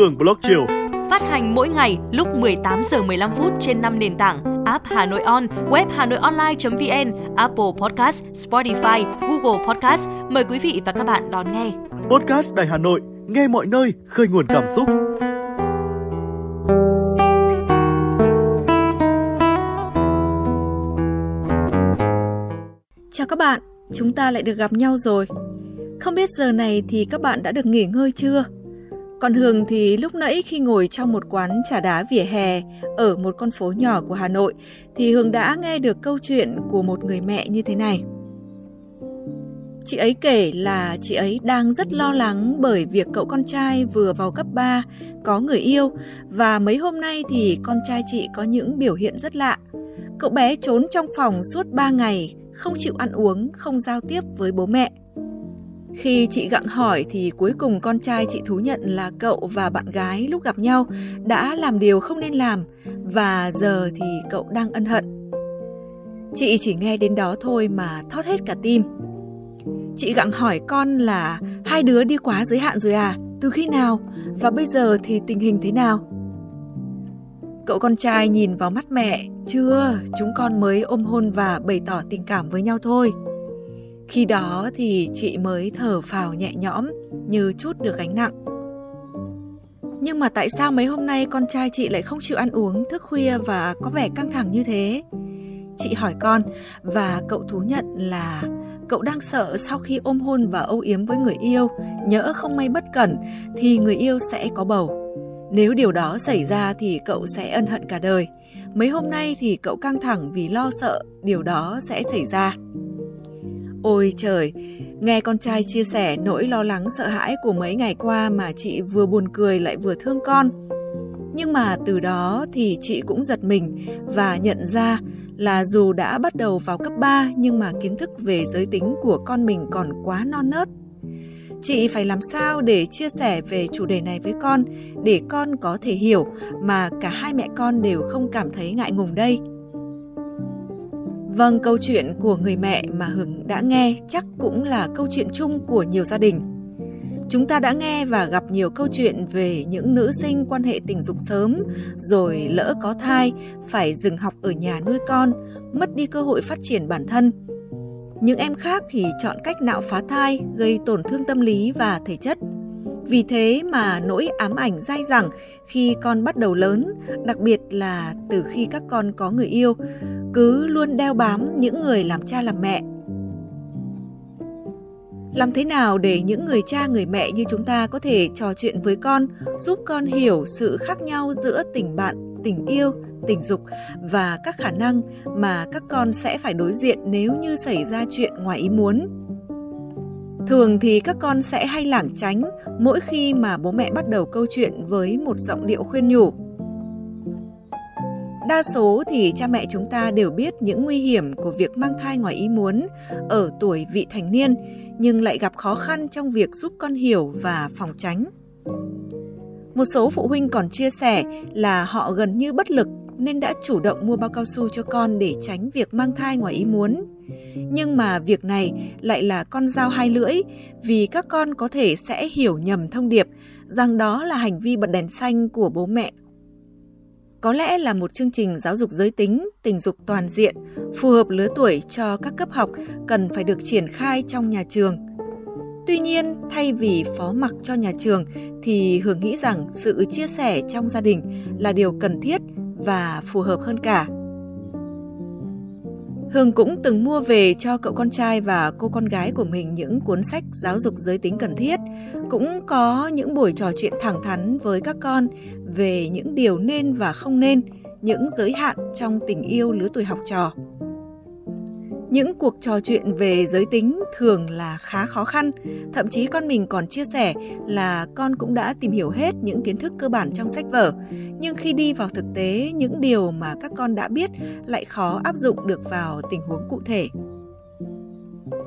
hưởng blog chiều. Phát hành mỗi ngày lúc 18 giờ 15 phút trên 5 nền tảng app Hà Nội On, web Hà Nội Online.vn, Apple Podcast, Spotify, Google Podcast. Mời quý vị và các bạn đón nghe. Podcast Đài Hà Nội, nghe mọi nơi, khơi nguồn cảm xúc. Chào các bạn, chúng ta lại được gặp nhau rồi. Không biết giờ này thì các bạn đã được nghỉ ngơi chưa? Còn Hường thì lúc nãy khi ngồi trong một quán trà đá vỉa hè ở một con phố nhỏ của Hà Nội thì Hường đã nghe được câu chuyện của một người mẹ như thế này. Chị ấy kể là chị ấy đang rất lo lắng bởi việc cậu con trai vừa vào cấp 3 có người yêu và mấy hôm nay thì con trai chị có những biểu hiện rất lạ. Cậu bé trốn trong phòng suốt 3 ngày, không chịu ăn uống, không giao tiếp với bố mẹ. Khi chị gặng hỏi thì cuối cùng con trai chị thú nhận là cậu và bạn gái lúc gặp nhau đã làm điều không nên làm và giờ thì cậu đang ân hận. Chị chỉ nghe đến đó thôi mà thót hết cả tim. Chị gặng hỏi con là hai đứa đi quá giới hạn rồi à? Từ khi nào? Và bây giờ thì tình hình thế nào? Cậu con trai nhìn vào mắt mẹ, chưa, chúng con mới ôm hôn và bày tỏ tình cảm với nhau thôi. Khi đó thì chị mới thở phào nhẹ nhõm như chút được gánh nặng. Nhưng mà tại sao mấy hôm nay con trai chị lại không chịu ăn uống, thức khuya và có vẻ căng thẳng như thế? Chị hỏi con và cậu thú nhận là cậu đang sợ sau khi ôm hôn và âu yếm với người yêu, nhỡ không may bất cẩn thì người yêu sẽ có bầu. Nếu điều đó xảy ra thì cậu sẽ ân hận cả đời. Mấy hôm nay thì cậu căng thẳng vì lo sợ điều đó sẽ xảy ra. Ôi trời, nghe con trai chia sẻ nỗi lo lắng sợ hãi của mấy ngày qua mà chị vừa buồn cười lại vừa thương con. Nhưng mà từ đó thì chị cũng giật mình và nhận ra là dù đã bắt đầu vào cấp 3 nhưng mà kiến thức về giới tính của con mình còn quá non nớt. Chị phải làm sao để chia sẻ về chủ đề này với con để con có thể hiểu mà cả hai mẹ con đều không cảm thấy ngại ngùng đây. Vâng, câu chuyện của người mẹ mà Hường đã nghe chắc cũng là câu chuyện chung của nhiều gia đình. Chúng ta đã nghe và gặp nhiều câu chuyện về những nữ sinh quan hệ tình dục sớm, rồi lỡ có thai, phải dừng học ở nhà nuôi con, mất đi cơ hội phát triển bản thân. Những em khác thì chọn cách nạo phá thai, gây tổn thương tâm lý và thể chất. Vì thế mà nỗi ám ảnh dai dẳng khi con bắt đầu lớn, đặc biệt là từ khi các con có người yêu, cứ luôn đeo bám những người làm cha làm mẹ. Làm thế nào để những người cha người mẹ như chúng ta có thể trò chuyện với con, giúp con hiểu sự khác nhau giữa tình bạn, tình yêu, tình dục và các khả năng mà các con sẽ phải đối diện nếu như xảy ra chuyện ngoài ý muốn. Thường thì các con sẽ hay lảng tránh mỗi khi mà bố mẹ bắt đầu câu chuyện với một giọng điệu khuyên nhủ. Đa số thì cha mẹ chúng ta đều biết những nguy hiểm của việc mang thai ngoài ý muốn ở tuổi vị thành niên, nhưng lại gặp khó khăn trong việc giúp con hiểu và phòng tránh. Một số phụ huynh còn chia sẻ là họ gần như bất lực nên đã chủ động mua bao cao su cho con để tránh việc mang thai ngoài ý muốn. Nhưng mà việc này lại là con dao hai lưỡi vì các con có thể sẽ hiểu nhầm thông điệp rằng đó là hành vi bật đèn xanh của bố mẹ. Có lẽ là một chương trình giáo dục giới tính, tình dục toàn diện, phù hợp lứa tuổi cho các cấp học cần phải được triển khai trong nhà trường. Tuy nhiên, thay vì phó mặc cho nhà trường thì Hường nghĩ rằng sự chia sẻ trong gia đình là điều cần thiết và phù hợp hơn cả. Hương cũng từng mua về cho cậu con trai và cô con gái của mình những cuốn sách giáo dục giới tính cần thiết, cũng có những buổi trò chuyện thẳng thắn với các con về những điều nên và không nên, những giới hạn trong tình yêu lứa tuổi học trò. Những cuộc trò chuyện về giới tính thường là khá khó khăn, thậm chí con mình còn chia sẻ là con cũng đã tìm hiểu hết những kiến thức cơ bản trong sách vở, nhưng khi đi vào thực tế những điều mà các con đã biết lại khó áp dụng được vào tình huống cụ thể.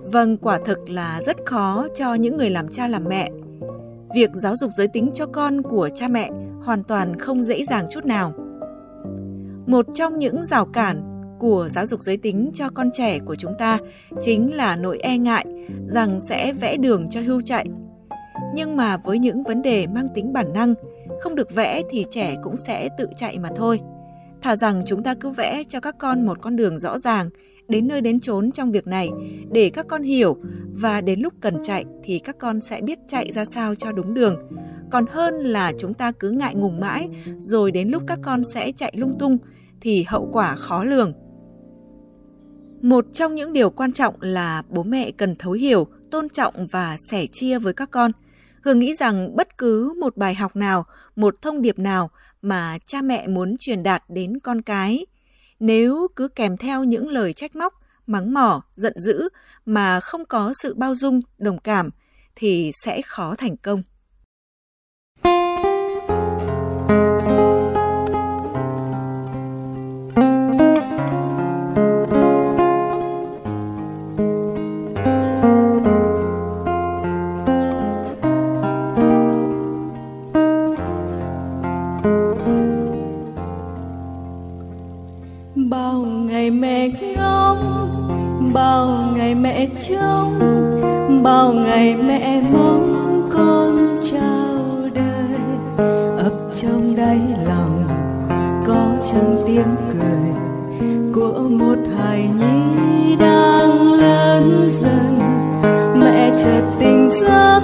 Vâng, quả thực là rất khó cho những người làm cha làm mẹ. Việc giáo dục giới tính cho con của cha mẹ hoàn toàn không dễ dàng chút nào. Một trong những rào cản của giáo dục giới tính cho con trẻ của chúng ta chính là nỗi e ngại rằng sẽ vẽ đường cho hưu chạy. Nhưng mà với những vấn đề mang tính bản năng, không được vẽ thì trẻ cũng sẽ tự chạy mà thôi. Thà rằng chúng ta cứ vẽ cho các con một con đường rõ ràng, đến nơi đến chốn trong việc này để các con hiểu và đến lúc cần chạy thì các con sẽ biết chạy ra sao cho đúng đường. Còn hơn là chúng ta cứ ngại ngùng mãi rồi đến lúc các con sẽ chạy lung tung thì hậu quả khó lường. Một trong những điều quan trọng là bố mẹ cần thấu hiểu, tôn trọng và sẻ chia với các con. Hương nghĩ rằng bất cứ một bài học nào, một thông điệp nào mà cha mẹ muốn truyền đạt đến con cái, nếu cứ kèm theo những lời trách móc, mắng mỏ, giận dữ mà không có sự bao dung, đồng cảm thì sẽ khó thành công. Vào ngày mẹ mong con chào đời, ấp trong đáy lòng có chẳng tiếng cười của một hài nhi đang lớn dần. Mẹ chợt tỉnh giấc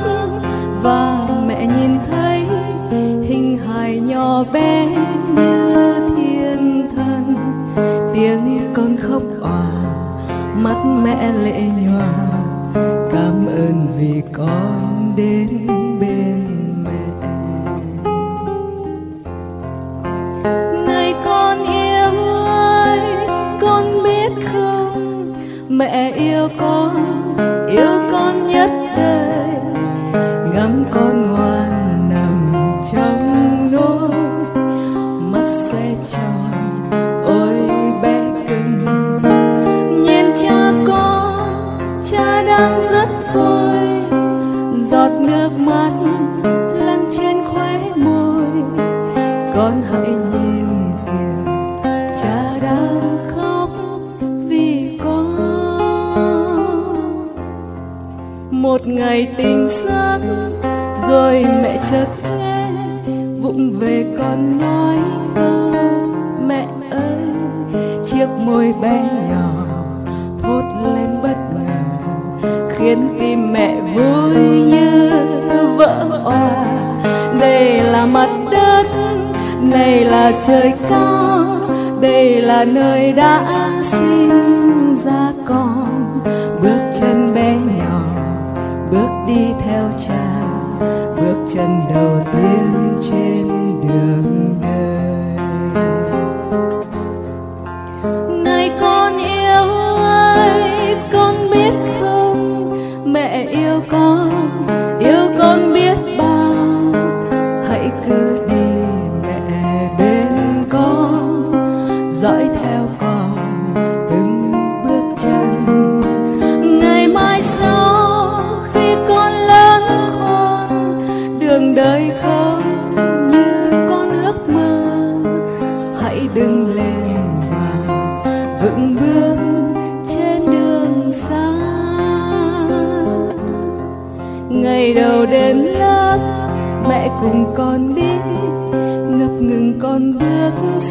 và mẹ nhìn thấy hình hài nhỏ bé như thiên thần. Tiếng con khóc òa, mắt mẹ lệ nhòa cảm ơn vì con đến bên mẹ. Này con yêu ơi, con biết không? Mẹ yêu con yêu con nhất đời. Ngắm con ngoan chiếc bé nhỏ thốt lên bất ngờ, khiến tim mẹ vui như vỡ òa. Đây là mặt đất, này là trời cao, đây là nơi đã sinh ra con. Bước chân bé nhỏ, bước đi theo cha, bước chân đầu tiên trên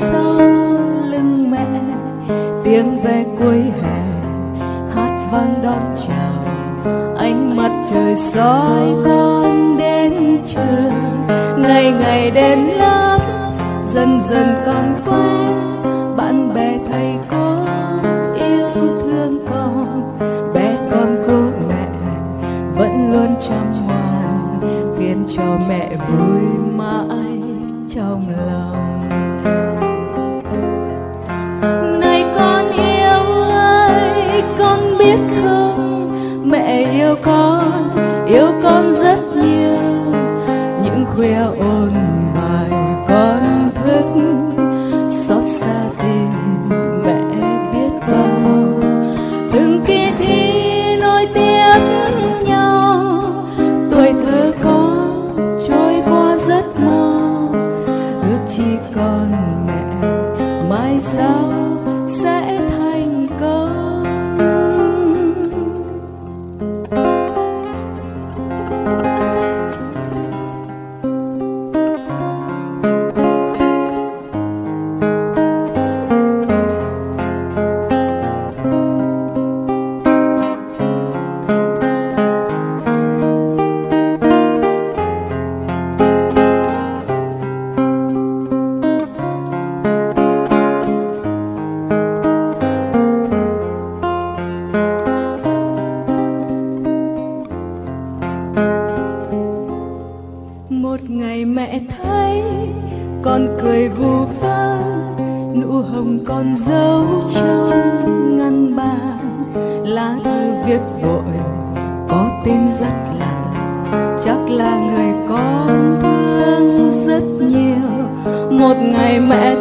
sau lưng mẹ, tiếng ve cuối hè, hát vang đón chào. Ánh mặt trời soi con đến trường, ngày ngày đến lớp dần dần con quen. Mẹ yêu con yêu con rất nhiều. Những khuya ôn bài con thức, xót xa tim mẹ biết bao. Từng kỳ thi nối tiếc nhau, tuổi thơ con trôi qua rất mau ước chi con mẹ, mai sau sẽ chắc là người con thương rất nhiều. Một ngày mẹ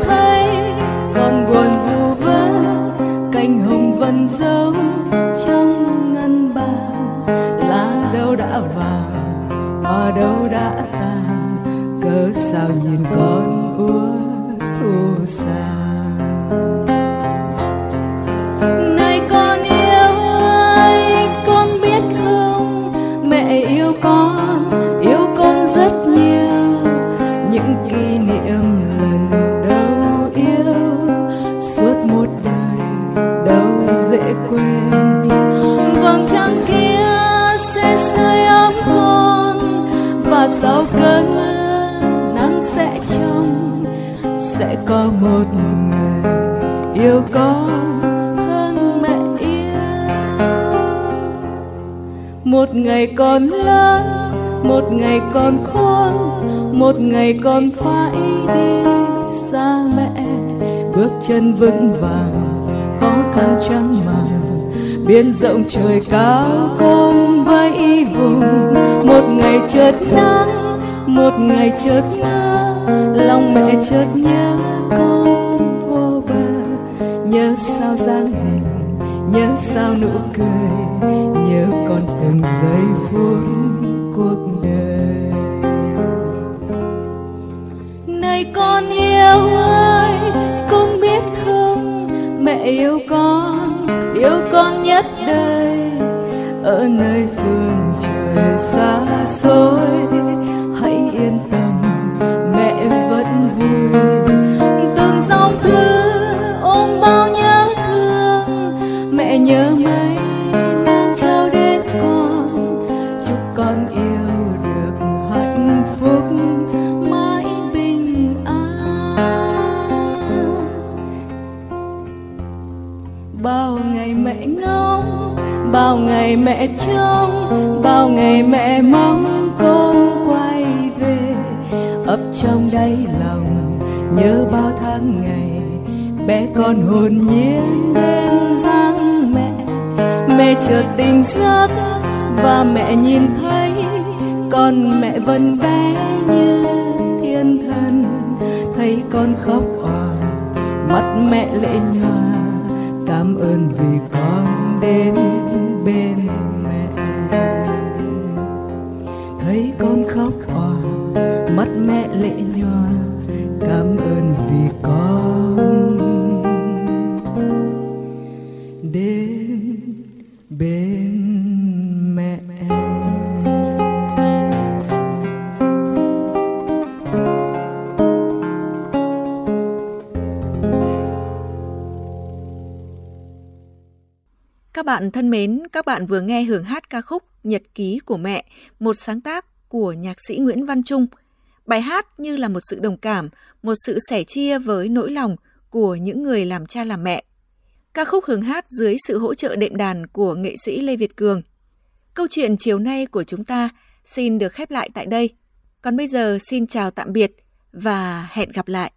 hơn mẹ yêu. Một ngày còn lớn một ngày còn khôn một ngày còn phải đi xa mẹ. Bước chân vững vàng khó khăn trăng màng. Biển rộng trời cao con vẫy vùng. Một ngày chợt nắng một ngày chợt nhớ, lòng mẹ chợt nhớ con dáng hình nhớ sao nụ cười, nhớ còn từng giây phút cuộc đời. Này con yêu ơi, con biết không, mẹ yêu con yêu con nhất đời. Ở nơi phương trời xa xôi tháng ngày, bé con hồn nhiên bên dáng mẹ. Mẹ chợt tỉnh giấc và mẹ nhìn thấy con mẹ vẫn bé như thiên thần. Thấy con khóc òa mắt mẹ lệ nhòa, cảm ơn vì con đến. Các bạn thân mến, các bạn vừa nghe hưởng hát ca khúc Nhật ký của mẹ, một sáng tác của nhạc sĩ Nguyễn Văn Trung. Bài hát như là một sự đồng cảm, một sự sẻ chia với nỗi lòng của những người làm cha làm mẹ. Ca khúc hưởng hát dưới sự hỗ trợ đệm đàn của nghệ sĩ Lê Việt Cường. Câu chuyện chiều nay của chúng ta xin được khép lại tại đây. Còn bây giờ xin chào tạm biệt và hẹn gặp lại.